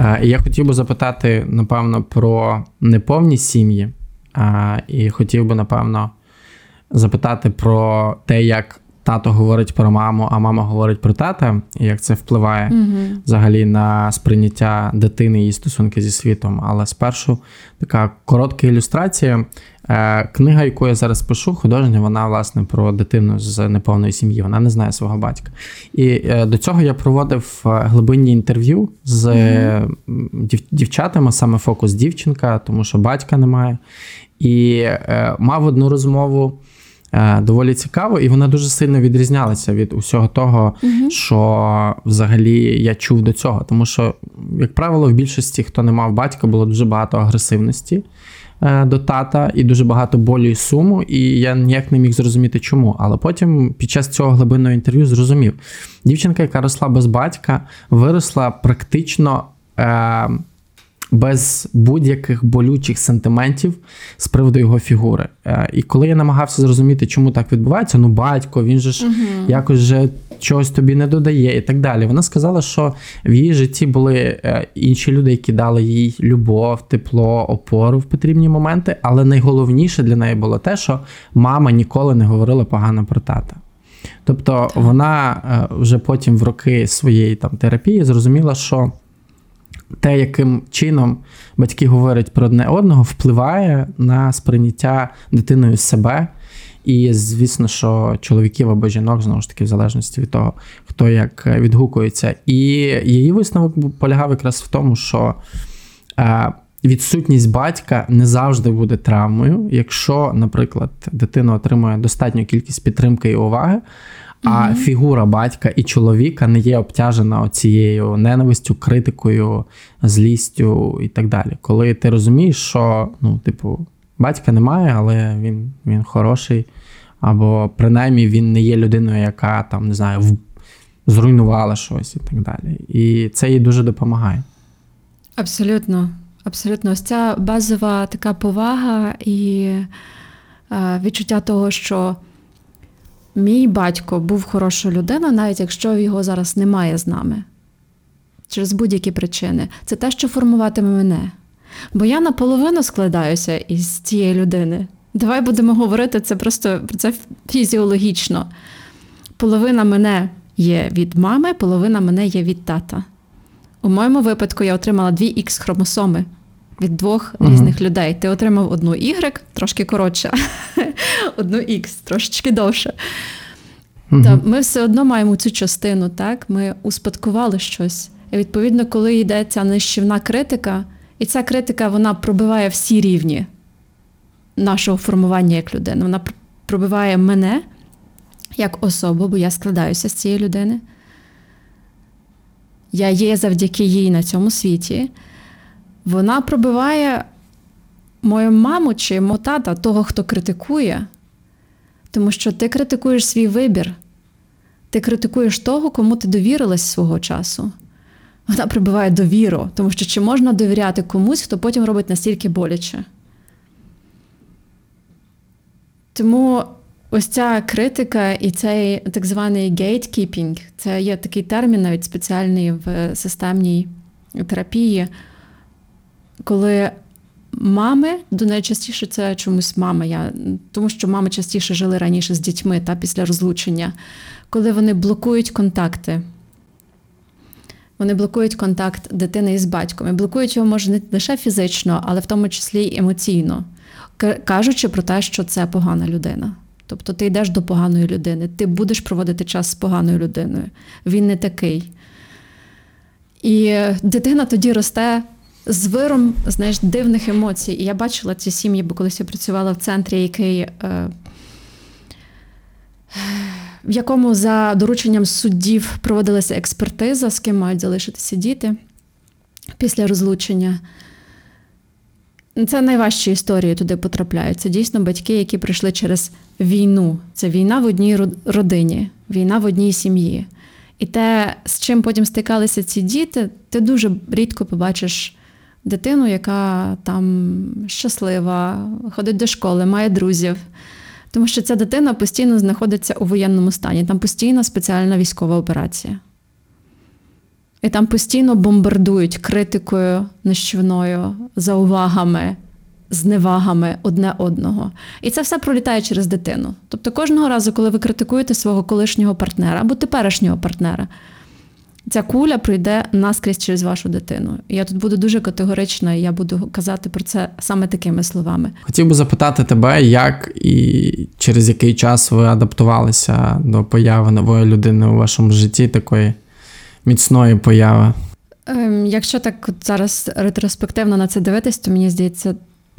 Е, Я хотів би запитати, напевно, про неповні сім'ї. Е, І хотів би, напевно, запитати про те, як тато говорить про маму, а мама говорить про тата, і як це впливає Угу. взагалі на сприйняття дитини і стосунки зі світом. Але спершу така коротка ілюстрація. Е, Книга, яку я зараз пишу, художня, вона власне про дитину з неповної сім'ї. Вона не знає свого батька. І е, до цього я проводив е, глибинні інтерв'ю з дів- дівчатами, саме фокус дівчинка, тому що батька немає. І мав одну розмову. Доволі цікаво, і вона дуже сильно відрізнялася від усього того, що взагалі я чув до цього. Тому що, як правило, в більшості, хто не мав батька, було дуже багато агресивності до тата і дуже багато болю і суму. І я ніяк не міг зрозуміти, чому. Але потім, під час цього глибинного інтерв'ю, зрозумів: дівчинка, яка росла без батька, виросла практично. Е, без будь-яких болючих сентиментів з приводу його фігури. Е, І коли я намагався зрозуміти, чому так відбувається, ну батько, він же ж якось же чогось тобі не додає і так далі. Вона сказала, що в її житті були е, інші люди, які дали їй любов, тепло, опору в потрібні моменти. Але найголовніше для неї було те, що мама ніколи не говорила погано про тата. Тобто вона е, вже потім в роки своєї там терапії зрозуміла, що те, яким чином батьки говорять про одне одного, впливає на сприйняття дитиною себе. І звісно, що чоловіків або жінок, знову ж таки, в залежності від того, хто як е, відгукується. І її висновок полягав якраз в тому, що е, відсутність батька не завжди буде травмою, якщо, наприклад, дитина отримує достатню кількість підтримки і уваги, а фігура батька і чоловіка не є обтяжена цією ненавистю, критикою, злістю і так далі. Коли ти розумієш, що ну, типу, батька немає, але він, він хороший, або принаймні він не є людиною, яка там не знаю, в- зруйнувала щось і так далі. І це їй дуже допомагає. Абсолютно. Абсолютно. Ось ця базова така повага і е, відчуття того, що мій батько був хорошою людиною, навіть якщо його зараз немає з нами. Через будь-які причини. Це те, що формуватиме мене. Бо я наполовину складаюся із цієї людини. Давай будемо говорити це просто про це фізіологічно. Половина мене є від мами, половина мене є від тата. У моєму випадку я отримала дві X хромосоми від двох Мгм. різних людей. Ти отримав одну Y, трошки коротше, одну X, трошечки довше. Та ми все одно маємо цю частину, так? Ми успадкували щось. І відповідно, коли йде ця нищівна критика, і ця критика вона пробиває всі рівні нашого формування як людини. Вона пробиває мене як особу, бо я складаюся з цієї людини. Я є завдяки їй на цьому світі. Вона пробиває мою маму чи мого тата, того, хто критикує. Тому що ти критикуєш свій вибір, ти критикуєш того, кому ти довірилась свого часу. Вона прибиває довіру, тому що чи можна довіряти комусь, хто потім робить настільки боляче. Тому ось ця критика і цей так званий gatekeeping, це є такий термін, навіть спеціальний в системній терапії, коли мами, до найчастіше це чомусь мама, я, тому що мами частіше жили раніше з дітьми та після розлучення, коли вони блокують контакти. Вони блокують контакт дитини із батьком. І блокують його може не лише фізично, але в тому числі й емоційно, кажучи про те, що це погана людина. Тобто ти йдеш до поганої людини, ти будеш проводити час з поганою людиною. Він не такий. І дитина тоді росте з виром знаєш, дивних емоцій. І я бачила ці сім'ї, бо колись я працювала в центрі, який. Е, в якому за дорученням суддів проводилася експертиза, з ким мають залишитися діти після розлучення. Це найважчі історії туди потрапляють. Це дійсно батьки, які прийшли через війну. Це війна в одній родині, війна в одній сім'ї. І те, з чим потім стикалися ці діти, ти дуже рідко побачиш дитину, яка там щаслива, ходить до школи, має друзів. Тому що ця дитина постійно знаходиться у воєнному стані, там постійно спеціальна військова операція. І там постійно бомбардують критикою нищівною, заувагами, зневагами одне одного. І це все пролітає через дитину. Тобто кожного разу, коли ви критикуєте свого колишнього партнера або теперішнього партнера, ця куля пройде наскрізь через вашу дитину. Я тут буду дуже категорична, і я буду казати про це саме такими словами. Хотів би запитати тебе, як і через який час ви адаптувалися до появи нової людини у вашому житті, такої міцної появи. Ем, якщо так от зараз ретроспективно на це дивитись, то мені здається,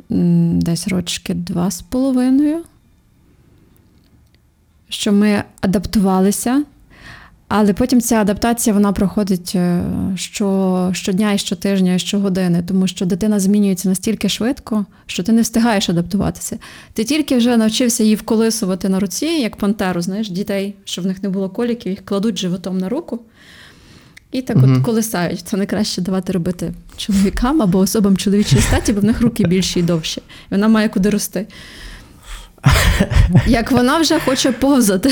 десь рочки два з половиною, що ми адаптувалися, але потім ця адаптація вона проходить е, що, щодня і щотижня, і щогодини, тому що дитина змінюється настільки швидко, що ти не встигаєш адаптуватися. Ти тільки вже навчився її вколисувати на руці, як пантеру, знаєш, дітей, щоб в них не було коліків, їх кладуть животом на руку. І так Мгм. от колисають. Це найкраще давати робити чоловікам або особам чоловічої статі, бо в них руки більші і довші. І вона має куди рости. Як вона вже хоче повзати.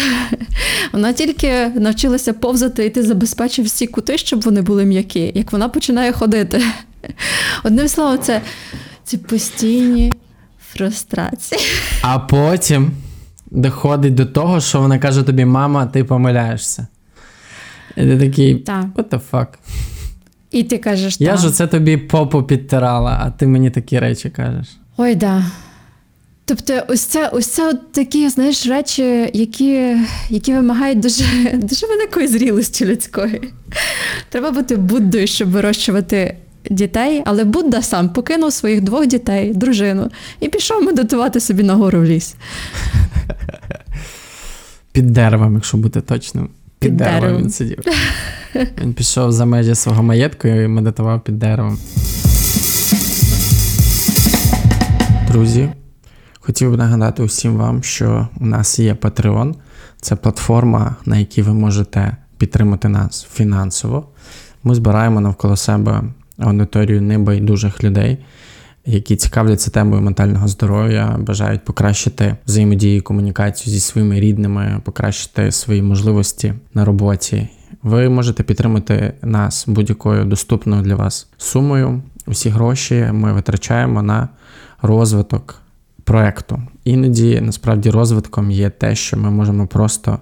Вона тільки навчилася повзати, і ти забезпечив всі кути, щоб вони були м'які. Як вона починає ходити. Одним словом, це ці постійні фрустрації. А потім доходить до того, що вона каже тобі: мама, ти помиляєшся. І ти такий, Так. what the fuck? І ти кажеш, Я ж оце тобі попу підтирала, а ти мені такі речі кажеш. Ой, да. Тобто, ось це, ось це от такі, знаєш, речі, які, які вимагають дуже, дуже великої зрілості людської. Треба бути Буддою, щоб вирощувати дітей, але Будда сам покинув своїх двох дітей, дружину, і пішов медитувати собі на гору в ліс. Під деревом, якщо бути точним. Під, Під деревом. деревом. він сидів. Він пішов за межі свого маєтку і медитував під деревом. Друзі, хотів би нагадати усім вам, що у нас є Patreon. Це платформа, на якій ви можете підтримати нас фінансово. Ми збираємо навколо себе аудиторію небайдужих людей, які цікавляться темою ментального здоров'я, бажають покращити взаємодію і комунікацію зі своїми рідними, покращити свої можливості на роботі. Ви можете підтримати нас будь-якою доступною для вас сумою. Усі гроші ми витрачаємо на розвиток проекту. Іноді насправді розвитком є те, що ми можемо просто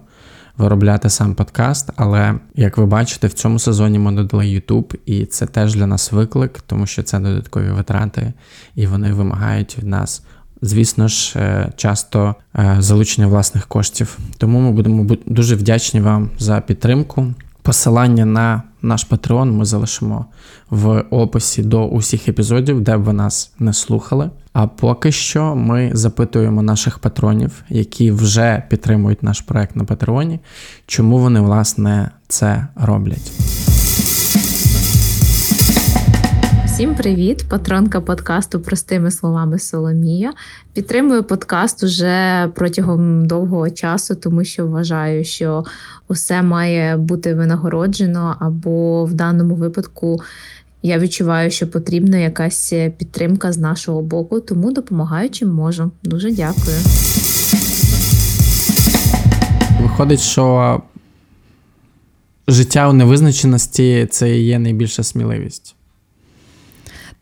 виробляти сам подкаст, але як ви бачите, в цьому сезоні ми додали YouTube, і це теж для нас виклик, тому що це додаткові витрати, і вони вимагають від нас. Звісно ж, е, часто е, залучення власних коштів. Тому ми будемо дуже вдячні вам за підтримку. Посилання на наш Patreon ми залишимо в описі до усіх епізодів, де б ви нас не слухали. А поки що ми запитуємо наших патронів, які вже підтримують наш проект на Патреоні, чому вони власне це роблять. Всім привіт! Патронка подкасту Простими словами Соломія. Підтримую подкаст уже протягом довгого часу, тому що вважаю, що усе має бути винагороджено, або в даному випадку я відчуваю, що потрібна якась підтримка з нашого боку, тому допомагаю чим можу. Дуже дякую. Виходить, що життя у невизначеності це і є найбільша сміливість.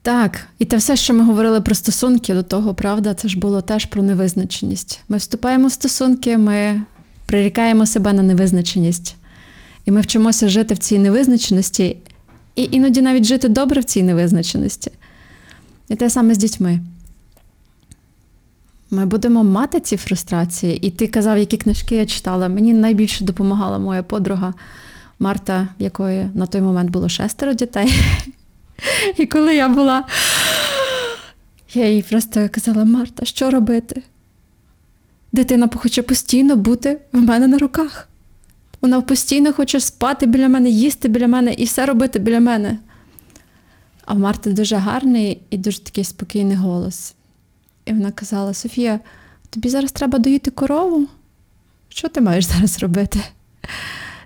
Так, і те все, що ми говорили про стосунки до того, правда, це ж було теж про невизначеність. Ми вступаємо в стосунки, ми прирікаємо себе на невизначеність. І ми вчимося жити в цій невизначеності, і іноді навіть жити добре в цій невизначеності. І те саме з дітьми. Ми будемо мати ці фрустрації. І ти казав, які книжки я читала. Мені найбільше допомагала моя подруга Марта, в якої на той момент було шестеро дітей. І коли я була, я їй просто казала: Марта, що робити? Дитина хоче постійно бути в мене на руках. Вона постійно хоче спати біля мене, їсти біля мене і все робити біля мене. А в Марти дуже гарний і дуже такий спокійний голос. І вона казала: Софія, тобі зараз треба доїти корову? Що ти маєш зараз робити?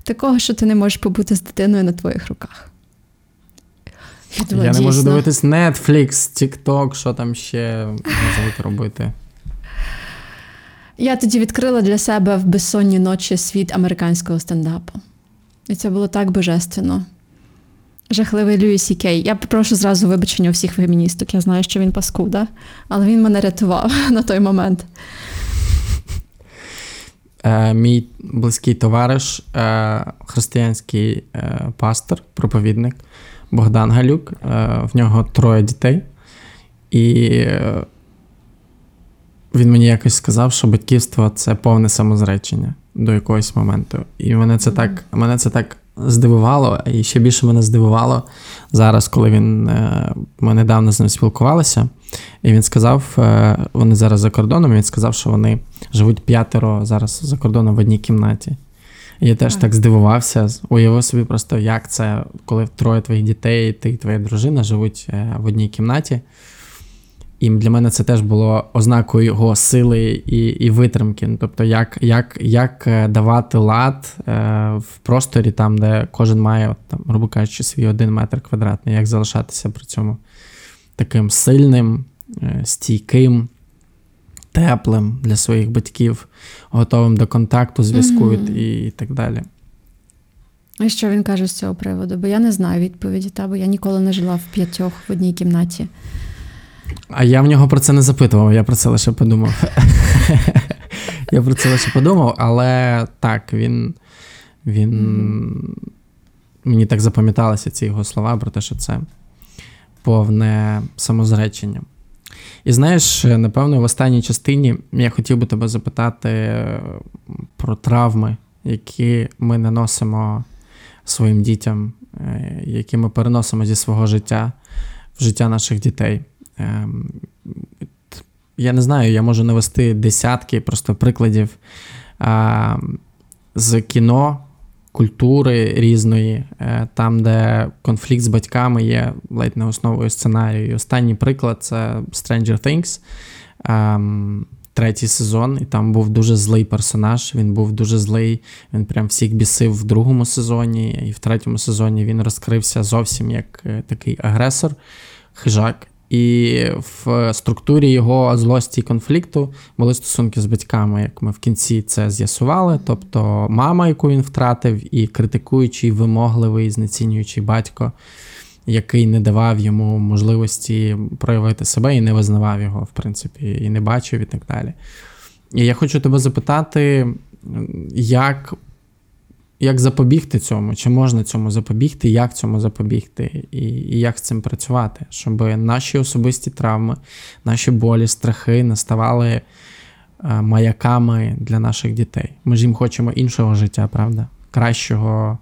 Такого, що ти не можеш побути з дитиною на твоїх руках. Я, думала, Я не можу «Дійсно». дивитись Netflix, TikTok, що там ще можуть робити. Я тоді відкрила для себе в безсонні ночі світ американського стендапу. І це було так божественно. Жахливий Льюі Сі Кей. Я попрошу зразу вибачення у всіх феміністок. Я знаю, що він паскуда, але він мене рятував на той момент. Е, мій близький товариш, е, християнський е, пастор, проповідник Богдан Галюк. Е, в нього троє дітей. І е, він мені якось сказав, що батьківство це повне самозречення до якогось моменту. І мене це так, мене це так здивувало, і ще більше мене здивувало зараз, коли він е, ми недавно з ним спілкувалися. І він сказав: вони зараз за кордоном. і Він сказав, що вони живуть п'ятеро зараз за кордоном в одній кімнаті. Я теж Так. здивувався. Уявив собі просто, як це, коли троє твоїх дітей, ти і твоя дружина живуть е, в одній кімнаті. І для мене це теж було ознакою його сили і, і витримки. Ну, Тобто, як, як, як е, давати лад е, в просторі, там, де кожен має, от, там, грубо кажучи, свій один метр квадратний, як залишатися при цьому таким сильним, е, стійким, теплим для своїх батьків, готовим до контакту, зв'язку і, і так далі. І що він каже з цього приводу? Бо я не знаю відповіді, та бо я ніколи не жила в п'ятьох в одній кімнаті. А я в нього про це не запитував, я про це лише подумав. я про це лише подумав, але так, він. він... Мені так запам'яталися ці його слова про те, що це повне самозречення. І знаєш, напевно, в останній частині я хотів би тебе запитати е, про травми, які ми наносимо своїм дітям, е, які ми переносимо зі свого життя в життя наших дітей. Ем, Я не знаю, я можу навести десятки просто прикладів з кіно, культури різної, е, там, де конфлікт з батьками є ледь не основою сценарію. І останній приклад це Stranger Things. Ем, Третій сезон, і там був дуже злий персонаж. Він був дуже злий. Він прям всіх бісив в другому сезоні, і в третьому сезоні він розкрився зовсім як е, такий агресор, хижак. І в структурі його злості і конфлікту були стосунки з батьками, як ми в кінці це з'ясували. Тобто мама, яку він втратив, і критикуючий, вимогливий, знецінюючий батько, який не давав йому можливості проявити себе і не визнавав його, в принципі, і не бачив, і так далі. І я хочу тебе запитати, як як запобігти цьому? Чи можна цьому запобігти, як цьому запобігти, і, і як з цим працювати, щоб наші особисті травми, наші болі, страхи не ставали е, маяками для наших дітей. Ми ж їм хочемо іншого життя, правда? Кращого,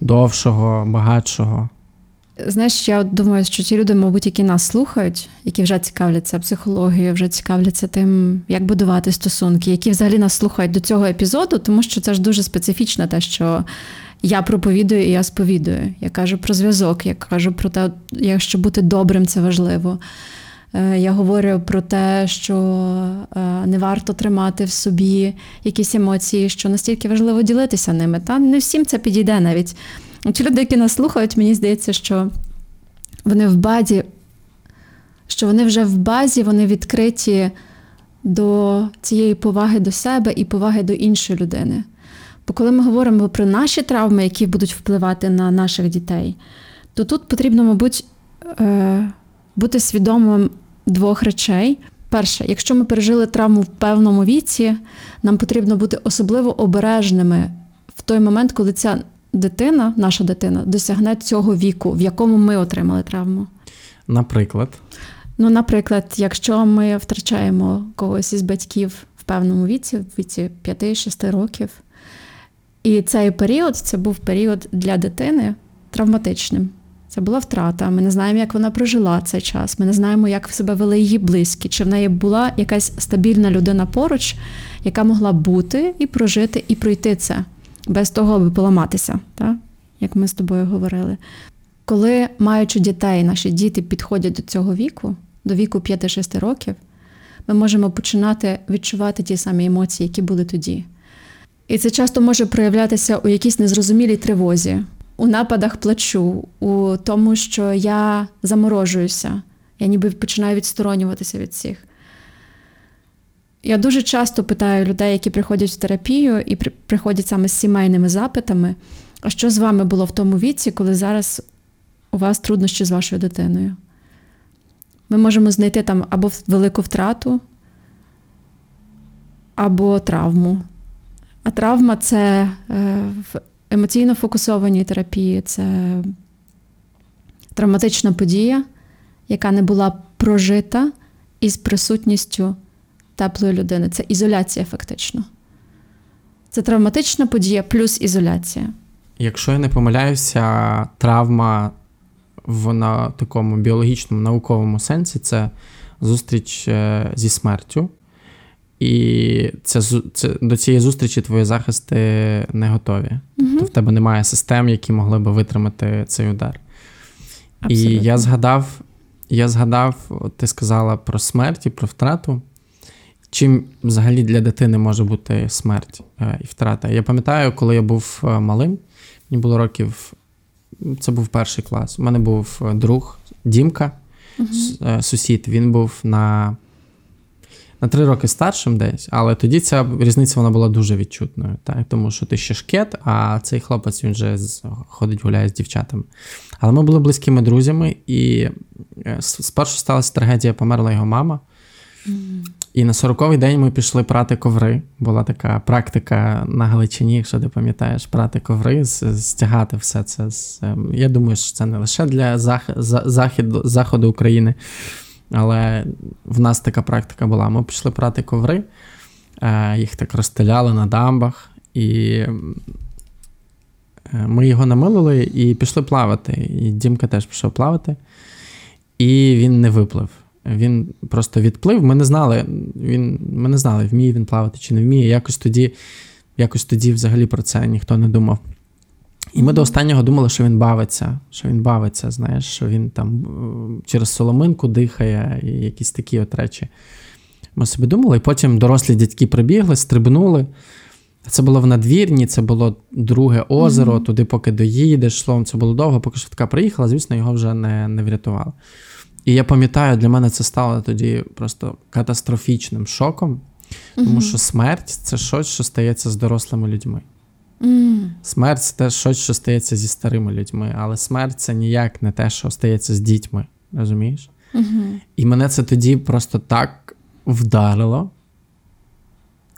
довшого, багатшого. Знаєш, я думаю, що ті люди, мабуть, які нас слухають, які вже цікавляться психологією, вже цікавляться тим, як будувати стосунки, які взагалі нас слухають до цього епізоду, тому що це ж дуже специфічно, те, що я проповідую і я сповідую. Я кажу про зв'язок, я кажу про те, як що бути добрим це важливо. Е, Я говорю про те, що е, не варто тримати в собі якісь емоції, що настільки важливо ділитися ними. Та не всім це підійде навіть. Ті люди, які нас слухають, мені здається, що вони в базі, що вони вже в базі, вони відкриті до цієї поваги до себе і поваги до іншої людини. Бо коли ми говоримо про наші травми, які будуть впливати на наших дітей, то тут потрібно, мабуть, е, бути свідомим двох речей. Перше, якщо ми пережили травму в певному віці, нам потрібно бути особливо обережними в той момент, коли ця дитина, наша дитина, досягне цього віку, в якому ми отримали травму. Наприклад, Ну, наприклад, якщо ми втрачаємо когось із батьків в певному віці, в віці 5-6 років, і цей період це був період для дитини травматичним. Це була втрата. Ми не знаємо, як вона прожила цей час. Ми не знаємо, як в себе вели її близькі, чи в неї була якась стабільна людина поруч, яка могла бути і прожити, і пройти це без того, аби поламатися, так? як ми з тобою говорили. Коли, маючи дітей, наші діти підходять до цього віку, до віку 5-6 років, ми можемо починати відчувати ті самі емоції, які були тоді. І це часто може проявлятися у якійсь незрозумілій тривозі, у нападах плачу, у тому, що я заморожуюся, я ніби починаю відсторонюватися від всіх. Я дуже часто питаю людей, які приходять в терапію і приходять саме з сімейними запитами, а що з вами було в тому віці, коли зараз у вас труднощі з вашою дитиною. Ми можемо знайти там або велику втрату, або травму. А травма це е, в емоційно фокусованій терапії, це травматична подія, яка не була прожита із присутністю теплої людини. Це ізоляція, фактично. Це травматична подія плюс ізоляція. Якщо я не помиляюся, травма в такому біологічному науковому сенсі це зустріч е, зі смертю. І це, це, до цієї зустрічі твої захисти не готові. Тобто в тебе немає систем, які могли би витримати цей удар. І я згадав, я згадав, ти сказала про смерть і про втрату. Чим взагалі для дитини може бути смерть е, і втрата? Я пам'ятаю, коли я був е, малим, мені було років, це був перший клас. У мене був е, друг Дімка, е, сусід. Він був на, на три роки старшим десь, але тоді ця різниця вона була дуже відчутною, так? тому що ти ще шкет, а цей хлопець він вже ходить, гуляє з дівчатами. Але ми були близькими друзями, і спершу сталася трагедія, померла його мама. І на 40-й день ми пішли прати коври. Була така практика на Галичині, якщо ти пам'ятаєш, прати коври, стягати все це. ем, Я думаю, що це не лише для зах... захід... заходу України, але в нас така практика була. Ми пішли прати коври, е, їх так розстеляли на дамбах, і е, ми його намилили і пішли плавати. І Дімка теж пішов плавати, і він не виплив. Він просто відплив. Ми не знали, він, ми не знали, вміє він плавати чи не вміє. Якось тоді, якось тоді взагалі про це ніхто не думав. І ми до останнього думали, що він бавиться, що він бавиться, знаєш, що він там е, через соломинку дихає і якісь такі от речі. Ми собі думали, і потім дорослі дядьки прибігли, стрибнули. Це було в надвірні, це було друге озеро, туди, поки доїдеш, словом, це було довго, поки швидка приїхала, звісно, його вже не, не врятували. І я пам'ятаю, для мене це стало тоді просто катастрофічним шоком, тому що смерть це щось, що стається з дорослими людьми. М, Смерть це щось, що стається зі старими людьми, але смерть це ніяк не те, що стається з дітьми. Розумієш? мгм. І мене це тоді просто так вдарило.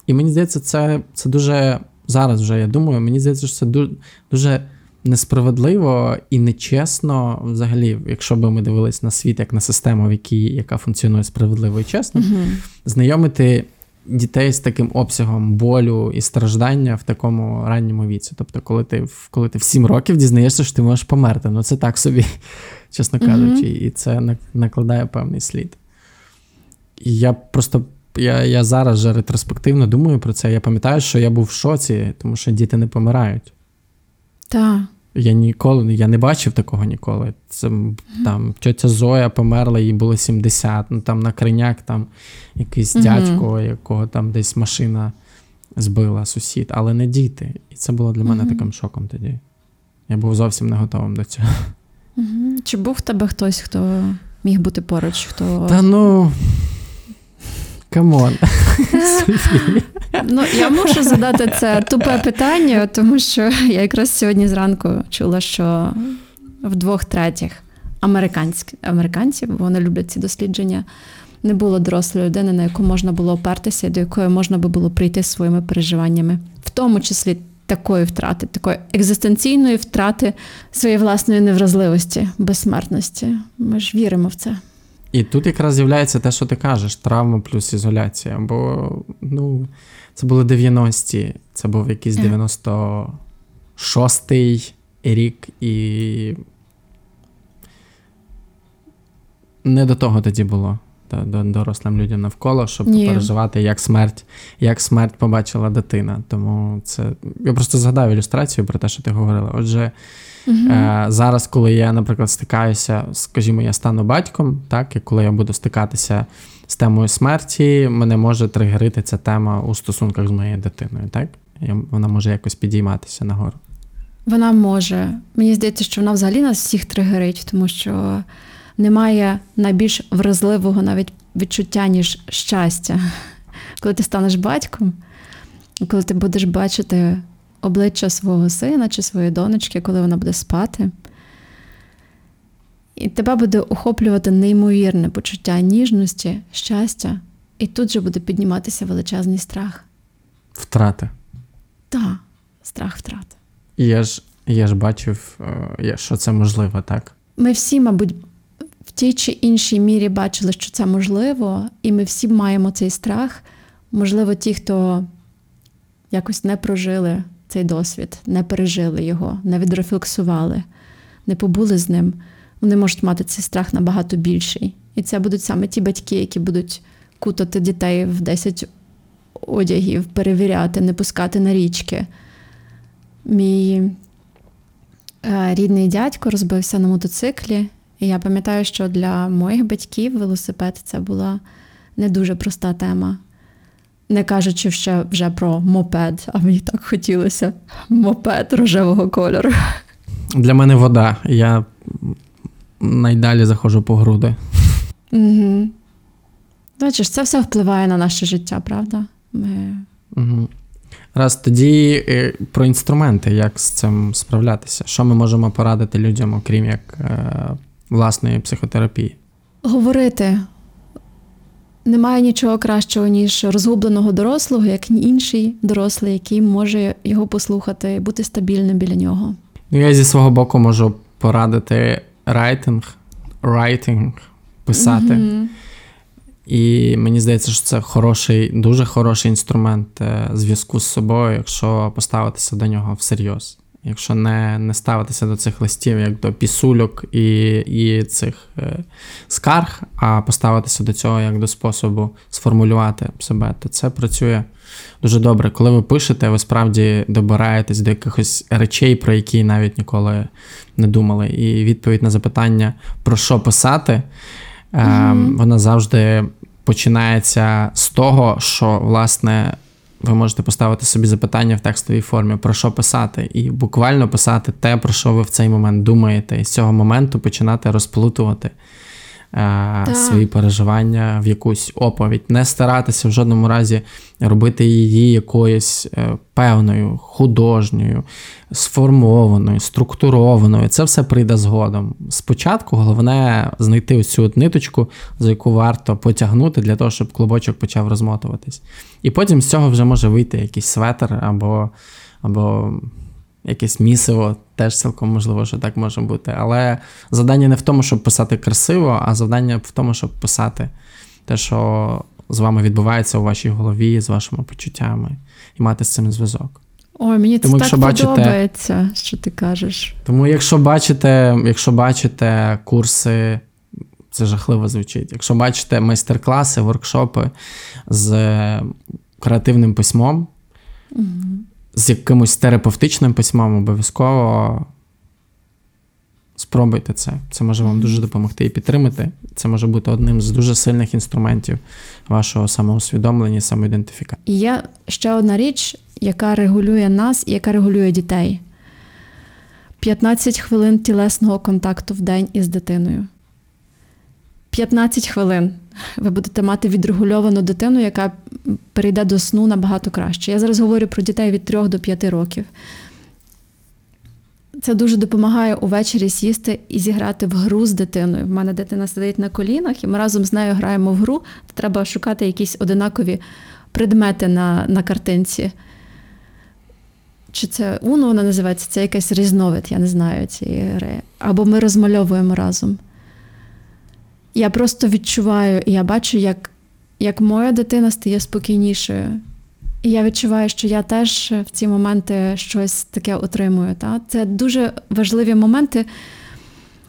І мені здається, це, це дуже зараз вже я думаю, мені здається, що це дуже, дуже несправедливо і нечесно, взагалі, якщо б ми дивились на світ як на систему, в якій, яка функціонує справедливо і чесно, Мгм. знайомити дітей з таким обсягом болю і страждання в такому ранньому віці. Тобто, коли ти, коли ти в 7 років дізнаєшся, що ти можеш померти. Ну це так собі, чесно кажучи, і це накладає певний слід. І я просто. Я, я зараз вже ретроспективно думаю про це. Я пам'ятаю, що я був в шоці, тому що діти не помирають. Та. Я ніколи я не бачив такого ніколи. Це там тьотя Зоя померла, їй було 70, ну там на криняк там якийсь Мгм. дядько, якого там десь машина збила сусід, але не діти. І це було для мене Мгм. таким шоком тоді. Я був зовсім не готовим до цього. Мгм. Чи був в тебе хтось, хто міг бути поруч? Хто... Та ну. Камон. Ну, я мушу задати це тупе питання, тому що я якраз сьогодні зранку чула, що в двох третіх американців, вони люблять ці дослідження, не було дорослої людини, на яку можна було опертися, і до якої можна би було прийти своїми переживаннями, в тому числі такої втрати, такої екзистенційної втрати своєї власної невразливості, безсмертності. Ми ж віримо в це. І тут якраз з'являється те, що ти кажеш: травма плюс ізоляція. Бо ну, це були 90-ті, це був якийсь 96-й рік, і не до того тоді було. До, до дорослим людям навколо, щоб Ні. переживати, як смерть, як смерть побачила дитина. Тому це. Я просто згадав ілюстрацію про те, що ти говорила. Отже, Е, зараз, коли я, наприклад, стикаюся, скажімо, я стану батьком, так, і коли я буду стикатися з темою смерті, мене може тригерити ця тема у стосунках з моєю дитиною, так? Я, вона може якось підійматися нагору. Вона може. Мені здається, що вона взагалі нас всіх тригерить, тому що немає найбільш вразливого навіть відчуття, ніж щастя. Коли ти станеш батьком, коли ти будеш бачити обличчя свого сина чи своєї донечки, коли вона буде спати. І тебе буде охоплювати неймовірне почуття ніжності, щастя, і тут же буде підніматися величезний страх. Втрати. Та, страх втрати. І я ж, я ж бачив, е, що це можливо, так? Ми всі, мабуть, тій чи іншій мірі бачили, що це можливо, і ми всі маємо цей страх. Можливо, ті, хто якось не прожили цей досвід, не пережили його, не відрефлексували, не побули з ним, вони можуть мати цей страх набагато більший. І це будуть саме ті батьки, які будуть кутати дітей в 10 одягів, перевіряти, не пускати на річки. Мій Е, Рідний дядько розбився на мотоциклі, і я пам'ятаю, що для моїх батьків велосипед це була не дуже проста тема. Не кажучи ще вже про мопед, а мені так хотілося мопед рожевого кольору. Для мене вода. Я найдалі заходжу по груди. Угу. Бачиш, це все впливає на наше життя, правда? Ми... Угу. Раз тоді е, про інструменти, як з цим справлятися. Що ми можемо порадити людям, окрім як е, власної психотерапії? Говорити. Немає нічого кращого, ніж розгубленого дорослого, як інший дорослий, який може його послухати бути стабільним біля нього. Ну, я зі свого боку можу порадити райтинг, райтинг, писати. І мені здається, що це хороший, дуже хороший інструмент е, зв'язку з собою, якщо поставитися до нього всерйоз. Якщо не, не ставитися до цих листів як до пісульок і, і цих е, скарг, а поставитися до цього як до способу сформулювати себе, то це працює дуже добре. Коли ви пишете, ви справді добираєтесь до якихось речей, про які навіть ніколи не думали. І відповідь на запитання, про що писати, е, Мгм. вона завжди починається з того, що власне. Ви можете поставити собі запитання в текстовій формі, про що писати, і буквально писати те, про що ви в цей момент думаєте, і з цього моменту починати розплутувати е, свої переживання в якусь оповідь. Не старатися в жодному разі робити її якоюсь е, певною, художньою, сформованою, структурованою. Це все прийде згодом. Спочатку головне знайти ось цю от ниточку, за яку варто потягнути для того, щоб клубочок почав розмотуватись. І потім з цього вже може вийти якийсь светр або, або якесь місиво, теж цілком можливо, що так може бути. Але завдання не в тому, щоб писати красиво, а завдання в тому, щоб писати те, що з вами відбувається у вашій голові, з вашими почуттями, і мати з цим зв'язок. Ой, мені це Тому так бачите- подобається, що ти кажеш. Тому, якщо бачите, якщо бачите курси, це жахливо звучить. Якщо бачите майстер-класи, воркшопи з креативним письмом, з якимось терапевтичним письмом, обов'язково спробуйте це. Це може вам дуже допомогти і підтримати. Це може бути одним з дуже сильних інструментів вашого самоусвідомлення, самоідентифікації. Є ще одна річ, яка регулює нас і яка регулює дітей: 15 хвилин тілесного контакту в день із дитиною. 15 хвилин ви будете мати відрегульовану дитину, яка перейде до сну набагато краще. Я зараз говорю про дітей від 3 до 5 років. Це дуже допомагає увечері сісти і зіграти в гру з дитиною. В мене дитина сидить на колінах, і ми разом з нею граємо в гру. Треба шукати якісь одинакові предмети на, на картинці. Чи це Уно вона називається, це якийсь різновид, я не знаю цієї гри. Або ми розмальовуємо разом. Я просто відчуваю, і я бачу, як, як моя дитина стає спокійнішою. І я відчуваю, що я теж в ці моменти щось таке отримую. Та? Це дуже важливі моменти,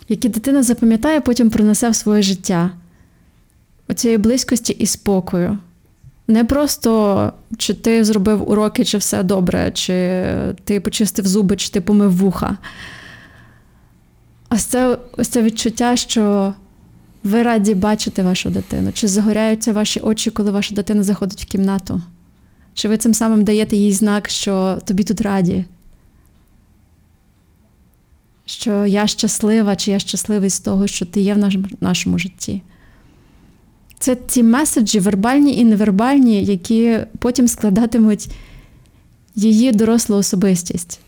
які дитина запам'ятає, потім пронесе в своє життя. Оцієї близькості і спокою. Не просто чи ти зробив уроки, чи все добре, чи ти почистив зуби, чи ти помив вуха. Ось це, це відчуття, що ви раді бачити вашу дитину, чи загоряються ваші очі, коли ваша дитина заходить в кімнату. Чи ви цим самим даєте їй знак, що тобі тут раді? Що я щаслива, чи я щасливий з того, що ти є в нашому, житті. Це ці меседжі, вербальні і невербальні, які потім складатимуть її дорослу особистість.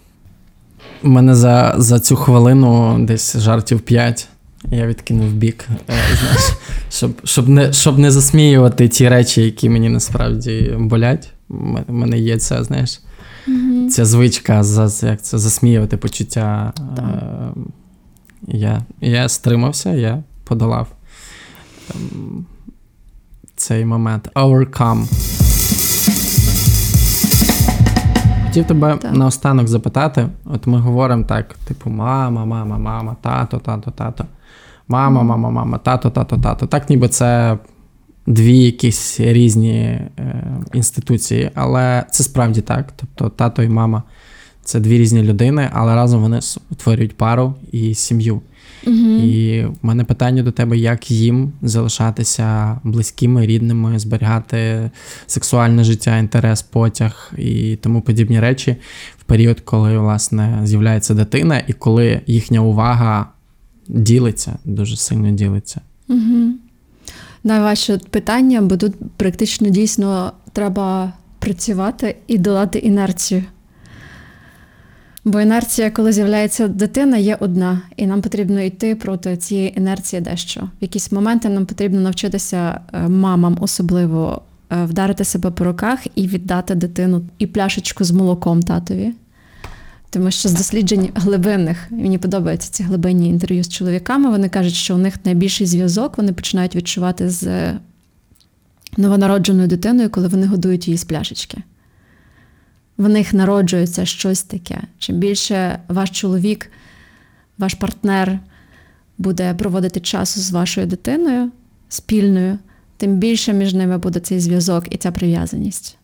У мене за, за цю хвилину десь жартів 5 Я відкинув бік, е, знаєш, щоб, щоб, не, щоб не засміювати ті речі, які мені насправді болять. У мене є ця, знаєш, Угу. ця звичка за, як це, засміювати почуття. Е, я, я стримався, я подолав ем, цей момент. Overcome. Хотів тебе Так. наостанок запитати. От ми говоримо так: типу, мама, мама, мама, тато, тато, тато. Мама, мама, мама, тато, тато, тато. Так, ніби це дві якісь різні е, інституції, але це справді так. Тобто тато і мама це дві різні людини, але разом вони утворюють пару і сім'ю. Угу. І в мене питання до тебе, як їм залишатися близькими, рідними, зберігати сексуальне життя, інтерес, потяг і тому подібні речі в період, коли власне з'являється дитина, і коли їхня увага ділиться, дуже сильно ділиться. Угу. Найважче питання, бо тут практично дійсно треба працювати і долати інерцію. Бо інерція, коли з'являється дитина, є одна, і нам потрібно йти проти цієї інерції дещо. В якісь моменти нам потрібно навчитися е, мамам особливо е, вдарити себе по руках і віддати дитину і пляшечку з молоком татові. Тому що з досліджень глибинних, мені подобаються ці глибинні інтерв'ю з чоловіками, вони кажуть, що у них найбільший зв'язок вони починають відчувати з новонародженою дитиною, коли вони годують її з пляшечки. В них народжується щось таке. Чим більше ваш чоловік, ваш партнер буде проводити часу з вашою дитиною спільною, тим більше між ними буде цей зв'язок і ця прив'язаність.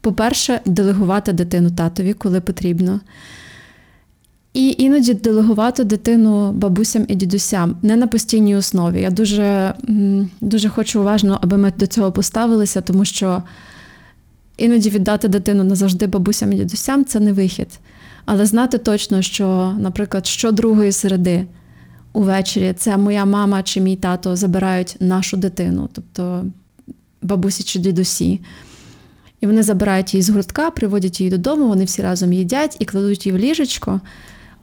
По-перше, делегувати дитину татові, коли потрібно. І іноді делегувати дитину бабусям і дідусям не на постійній основі. Я дуже, дуже хочу уважно, аби ми до цього поставилися, тому що іноді віддати дитину назавжди бабусям і дідусям це не вихід. Але знати точно, що, наприклад, щодругої середи увечері це моя мама чи мій тато забирають нашу дитину, тобто бабусі чи дідусі. І вони забирають її з гуртка, приводять її додому, вони всі разом їдять і кладуть її в ліжечко.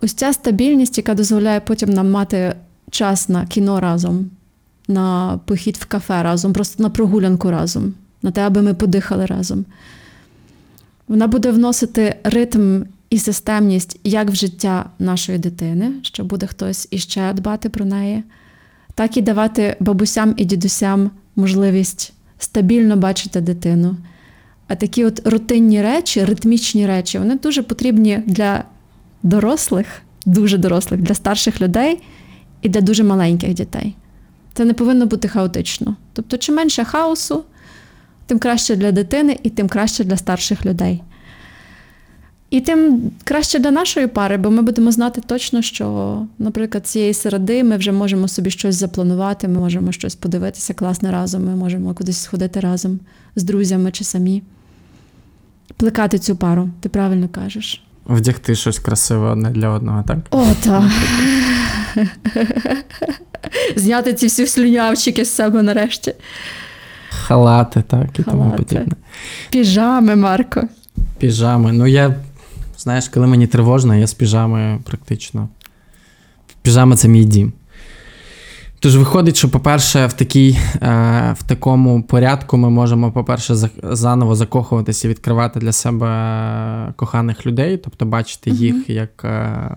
Ось ця стабільність, яка дозволяє потім нам мати час на кіно разом, на похід в кафе разом, просто на прогулянку разом, на те, аби ми подихали разом. Вона буде вносити ритм і системність як в життя нашої дитини, що буде хтось іще дбати про неї, так і давати бабусям і дідусям можливість стабільно бачити дитину. А такі от рутинні речі, ритмічні речі, вони дуже потрібні для дорослих, дуже дорослих, для старших людей і для дуже маленьких дітей. Це не повинно бути хаотично. Тобто, чим менше хаосу, тим краще для дитини і тим краще для старших людей. І тим краще для нашої пари, бо ми будемо знати точно, що, наприклад, цієї середи ми вже можемо собі щось запланувати, ми можемо щось подивитися класне разом, ми можемо кудись сходити разом з друзями чи самі. Плекати цю пару, ти правильно кажеш. Вдягти щось красиве одне для одного, так? О, так. Зняти ці всі слюнявчики з себе нарешті. Халати, так, і тому подібне. Піжами, Марко. Піжами. Ну, я, знаєш, коли мені тривожно, я з піжами практично. Піжама це мій дім. Тож виходить, що, по-перше, в такій, е, в такому порядку ми можемо, по-перше, заново закохуватися і відкривати для себе коханих людей, тобто бачити їх як е,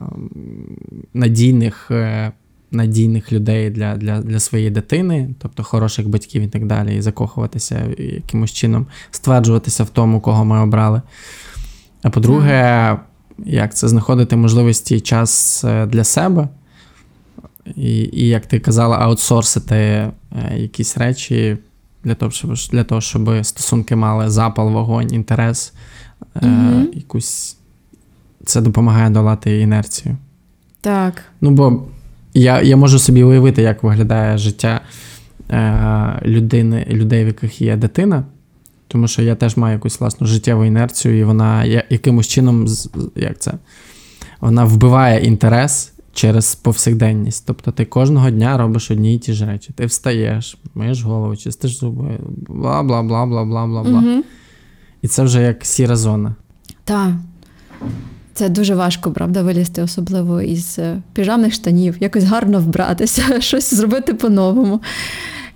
надійних, е, надійних людей для, для, для своєї дитини, тобто хороших батьків і так далі, і закохуватися і якимось чином, стверджуватися в тому, кого ми обрали. А по-друге, як це знаходити можливості і час е, для себе. І, і як ти казала, аутсорсити е, якісь речі для того, щоб, для того, щоб стосунки мали запал, вогонь, інтерес. Е, Мгм. якусь... Це допомагає долати інерцію. Так. Ну, бо я, я можу собі уявити, як виглядає життя е, людини, людей, в яких є дитина. Тому що я теж маю якусь власну життєву інерцію, і вона я- якимось чином, як це, вона вбиває інтерес через повсякденність. Тобто ти кожного дня робиш одні і ті ж речі. Ти встаєш, миєш голову, чистиш зуби, бла бла бла бла бла бла бла. Угу. І це вже як сіра зона. Так. Це дуже важко, правда, вилізти, особливо із е, піжамних штанів, якось гарно вбратися, щось зробити по-новому.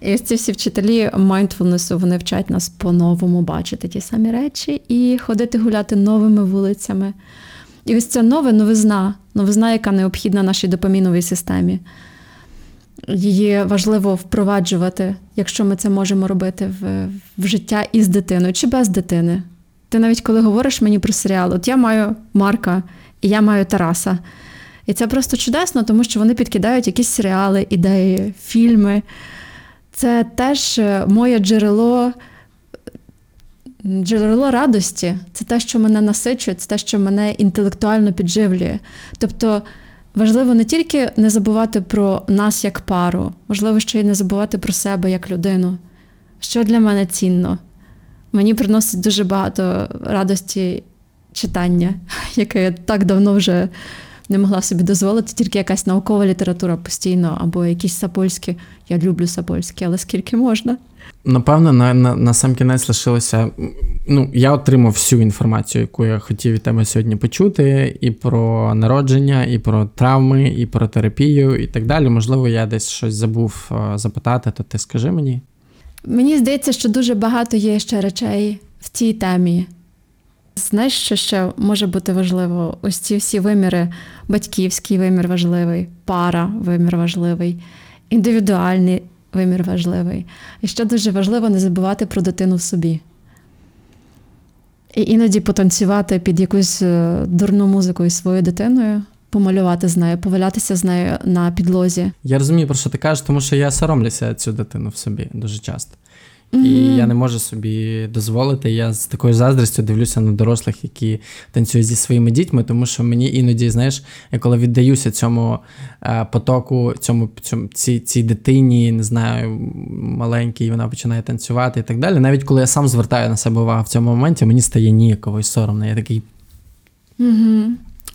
І ці всі вчителі майндфулнесу вони вчать нас по-новому бачити ті самі речі і ходити гуляти новими вулицями. І ось це нове новизна, новизна, яка необхідна нашій допаміновій системі. Її важливо впроваджувати, якщо ми це можемо робити в, в життя із дитиною чи без дитини. Ти навіть коли говориш мені про серіал, от я маю Марка і я маю Тараса. І це просто чудесно, тому що вони підкидають якісь серіали, ідеї, фільми. Це теж е, моє джерело, джерело радості. Це те, що мене насичує, це те, що мене інтелектуально підживлює. Тобто важливо не тільки не забувати про нас як пару, важливо ще й не забувати про себе як людину. Що для мене цінно? Мені приносить дуже багато радості читання, яке я так давно вже не могла собі дозволити, тільки якась наукова література постійно, або якісь сапольські. Я люблю сапольські, але скільки можна. Напевно, на, на, на сам кінець лишилося. Ну, я отримав всю інформацію, яку я хотів від тебе сьогодні почути, і про народження, і про травми, і про терапію, і так далі. Можливо, я десь щось забув е, запитати, то ти скажи мені. Мені здається, що дуже багато є ще речей в цій темі. Знаєш, що ще може бути важливо? Ось ці всі виміри: батьківський вимір важливий, пара вимір важливий, індивідуальний вимір важливий. І ще дуже важливо не забувати про дитину в собі. І іноді потанцювати під якусь е, дурну музику із своєю дитиною, помалювати з нею, повалятися з нею на підлозі. Я розумію, про що ти кажеш, тому що я соромлюся цю дитину в собі дуже часто. І я не можу собі дозволити. Я з такою заздрістю дивлюся на дорослих, які танцюють зі своїми дітьми, тому що мені іноді, знаєш, я коли віддаюся цьому е, потоку, цьому, цьому цій, цій дитині, не знаю, маленькій, вона починає танцювати і так далі. Навіть коли я сам звертаю на себе увагу в цьому моменті, мені стає ніяково і соромно. Я такий. Угу.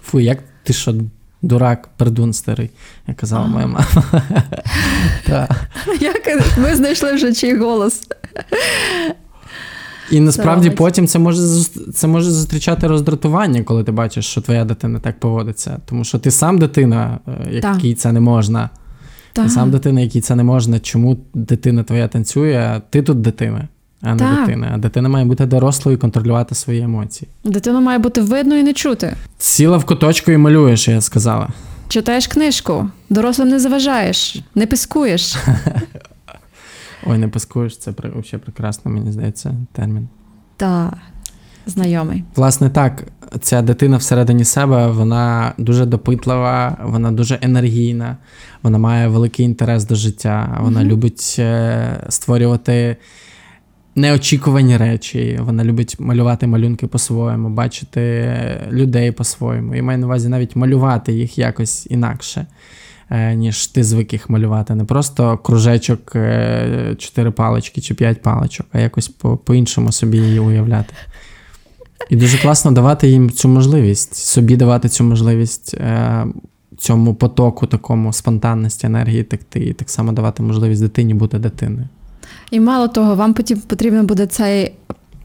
Фу, як ти що, дурак, пердун старий, як казала моя мама. Ми знайшли вже чий голос. І насправді потім це може це може зустрічати роздратування, коли ти бачиш, що твоя дитина так поводиться. Тому що ти сам дитина, е, якій це не можна. Ти сам дитина, якій це не можна. Чому дитина твоя танцює, а ти тут дитина, а не Так. дитина. А дитина має бути дорослою і контролювати свої емоції. Дитину має бути видно і не чути. Сіла в куточку і малюєш, я сказала. Читаєш книжку, дорослим не заважаєш, не пискуєш. Ой, не паскуєш, це взагалі прекрасно, мені здається, термін. Та знайомий. Власне, так, ця дитина всередині себе, вона дуже допитлива, вона дуже енергійна, вона має великий інтерес до життя, вона Мгм. любить е, створювати неочікувані речі, вона любить малювати малюнки по-своєму, бачити людей по-своєму. І маю на увазі навіть малювати їх якось інакше. е, Ніж ти звик їх малювати. Не просто кружечок, е, чотири палички чи п'ять паличок, а якось по- по-іншому собі її уявляти. І дуже класно давати їм цю можливість, собі давати цю можливість е, цьому потоку, такому спонтанності енергії текти, і так само давати можливість дитині бути дитиною. І мало того, вам потім потрібно буде цей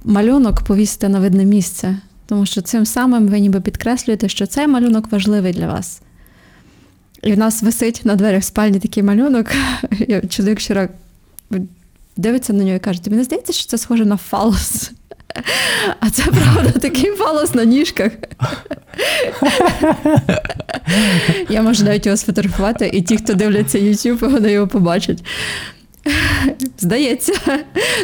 малюнок повісити на видне місце, тому що цим самим ви ніби підкреслюєте, що цей малюнок важливий для вас. І в нас висить на дверях спальні такий малюнок. Чоловік вчора дивиться на нього і каже: не здається, що це схоже на фалос? А це правда такий фалос на ніжках. Я можу навіть його сфотографувати, і ті, хто дивляться YouTube, вони його побачать. Здається.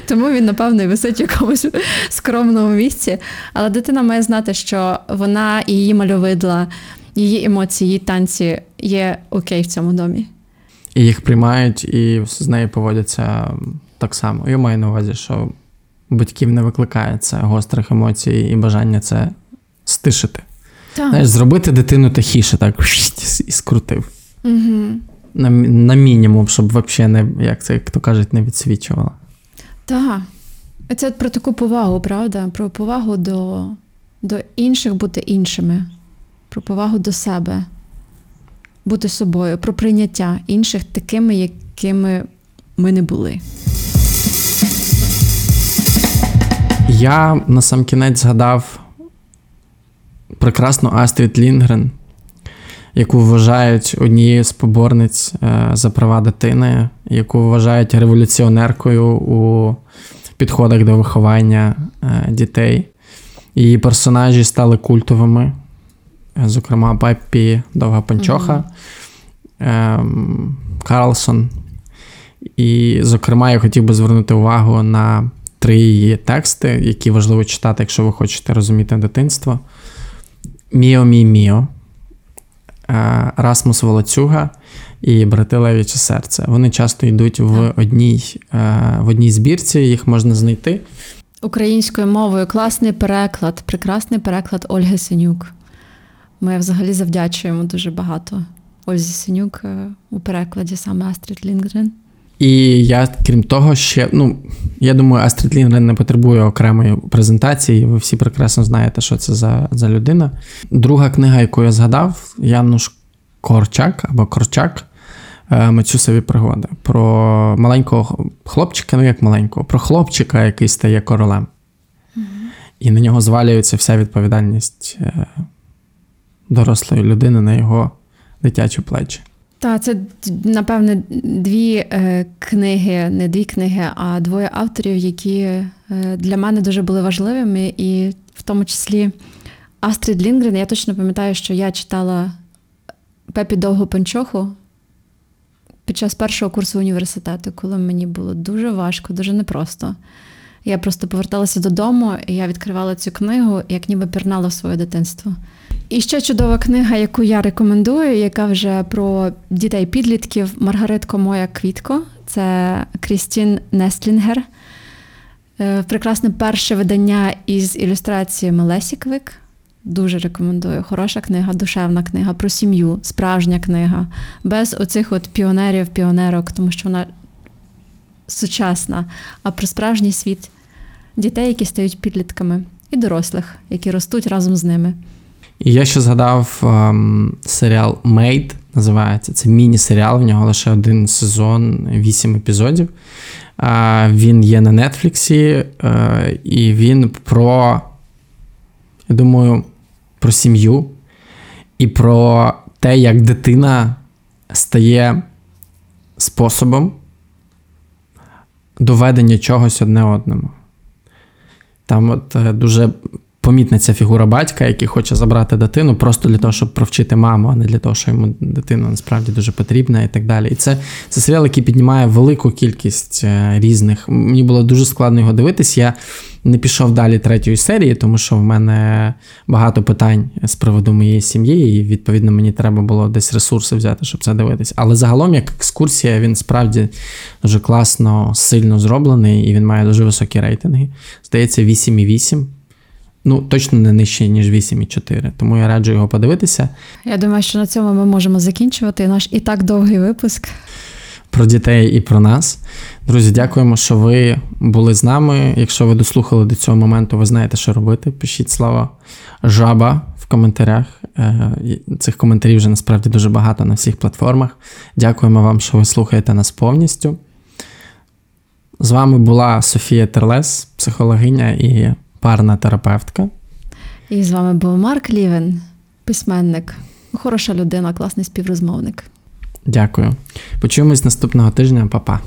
Тому він, напевно, і висить в якомусь скромному місці. Але дитина має знати, що вона і її мальовидла, її емоції, її танці є окей в цьому домі. І їх приймають, і з нею поводяться так само. Я маю на увазі, що батьків не викликає це гострих емоцій і бажання це стишити. Так. Знаєш, зробити дитину тихіше, так і скрутив. Угу. На, на мінімум, щоб взагалі не, як це, як то кажуть, не відсвічувала. Так. Це про таку повагу, правда? Про повагу до, до інших бути іншими, про повагу до себе, бути собою, про прийняття інших такими, якими ми не були. Я на сам кінець згадав прекрасну Астрід Лінгрен, яку вважають однією з поборниць е, за права дитини, яку вважають революціонеркою у підходах до виховання е, дітей. Її персонажі стали культовими, е, зокрема, Пеппі Довга Панчоха, ем, Карлсон. І, зокрема, я хотів би звернути увагу на три її тексти, які важливо читати, якщо ви хочете розуміти дитинство. Міо мій Міо, Расмус Волоцюга і Брати Левіче серце. Вони часто йдуть в одній, е, в одній збірці, їх можна знайти. Українською мовою класний переклад, прекрасний переклад Ольги Синюк. Ми взагалі завдячуємо дуже багато Ользі Синюк е, у перекладі саме Астрід Лінгрен. І я, крім того, ще, ну, я думаю, Астрід Лінгрен не потребує окремої презентації. Ви всі прекрасно знаєте, що це за, за людина. Друга книга, яку я згадав, Януш Корчак або Корчак. е, Мацюсові пригоди. Про маленького хлопчика, ну як маленького, про хлопчика, який стає королем. І на нього звалюється вся відповідальність е, дорослої людини на його дитячі плечі. Так, це напевне дві е, книги, не дві книги, а двоє авторів, які е, для мене дуже були важливими, і в тому числі Астрід Лінгрен. Я точно пам'ятаю, що я читала Пепі Довгу Панчоху під час першого курсу університету, коли мені було дуже важко, дуже непросто. Я просто поверталася додому, і я відкривала цю книгу, як ніби пірнала в своє дитинство. І ще чудова книга, яку я рекомендую, яка вже про дітей-підлітків Маргаритко Моя Квітко. Це Крістін Нестлінгер. Е, Прекрасне перше видання із ілюстраціями Лесі Квик. Дуже рекомендую. Хороша книга, душевна книга про сім'ю, справжня книга, без оцих от піонерів, піонерок, тому що вона сучасна, а про справжній світ дітей, які стають підлітками, і дорослих, які ростуть разом з ними. І я ще згадав ем, серіал Made, називається. Це міні-серіал, в нього лише один сезон, вісім епізодів. Е, він є на Нетфліксі, е, і він про, я думаю, про сім'ю і про те, як дитина стає способом доведення чогось одне одному. Там от е, дуже помітна ця фігура батька, який хоче забрати дитину просто для того, щоб провчити маму, а не для того, що йому дитина насправді дуже потрібна і так далі. І це, це серіал, який піднімає велику кількість е, різних. Мені було дуже складно його дивитись. Я не пішов далі третьої серії, тому що в мене багато питань з приводу моєї сім'ї, і відповідно мені треба було десь ресурси взяти, щоб це дивитись. Але загалом, як екскурсія, він справді дуже класно, сильно зроблений, і він має дуже високі рейтинги. Здається, 8,8. Ну, точно не нижче, ніж 8,4. Тому я раджу його подивитися. Я думаю, що на цьому ми можемо закінчувати наш і так довгий випуск. Про дітей і про нас. Друзі, дякуємо, що ви були з нами. Якщо ви дослухали до цього моменту, ви знаєте, що робити. Пишіть слова жаба в коментарях. Е, Цих коментарів вже насправді дуже багато на всіх платформах. Дякуємо вам, що ви слухаєте нас повністю. З вами була Софія Терлес, психологиня і парна терапевтка. І з вами був Марк Лівен, письменник, хороша людина, класний співрозмовник. Дякую. Почуємось наступного тижня, Па-па.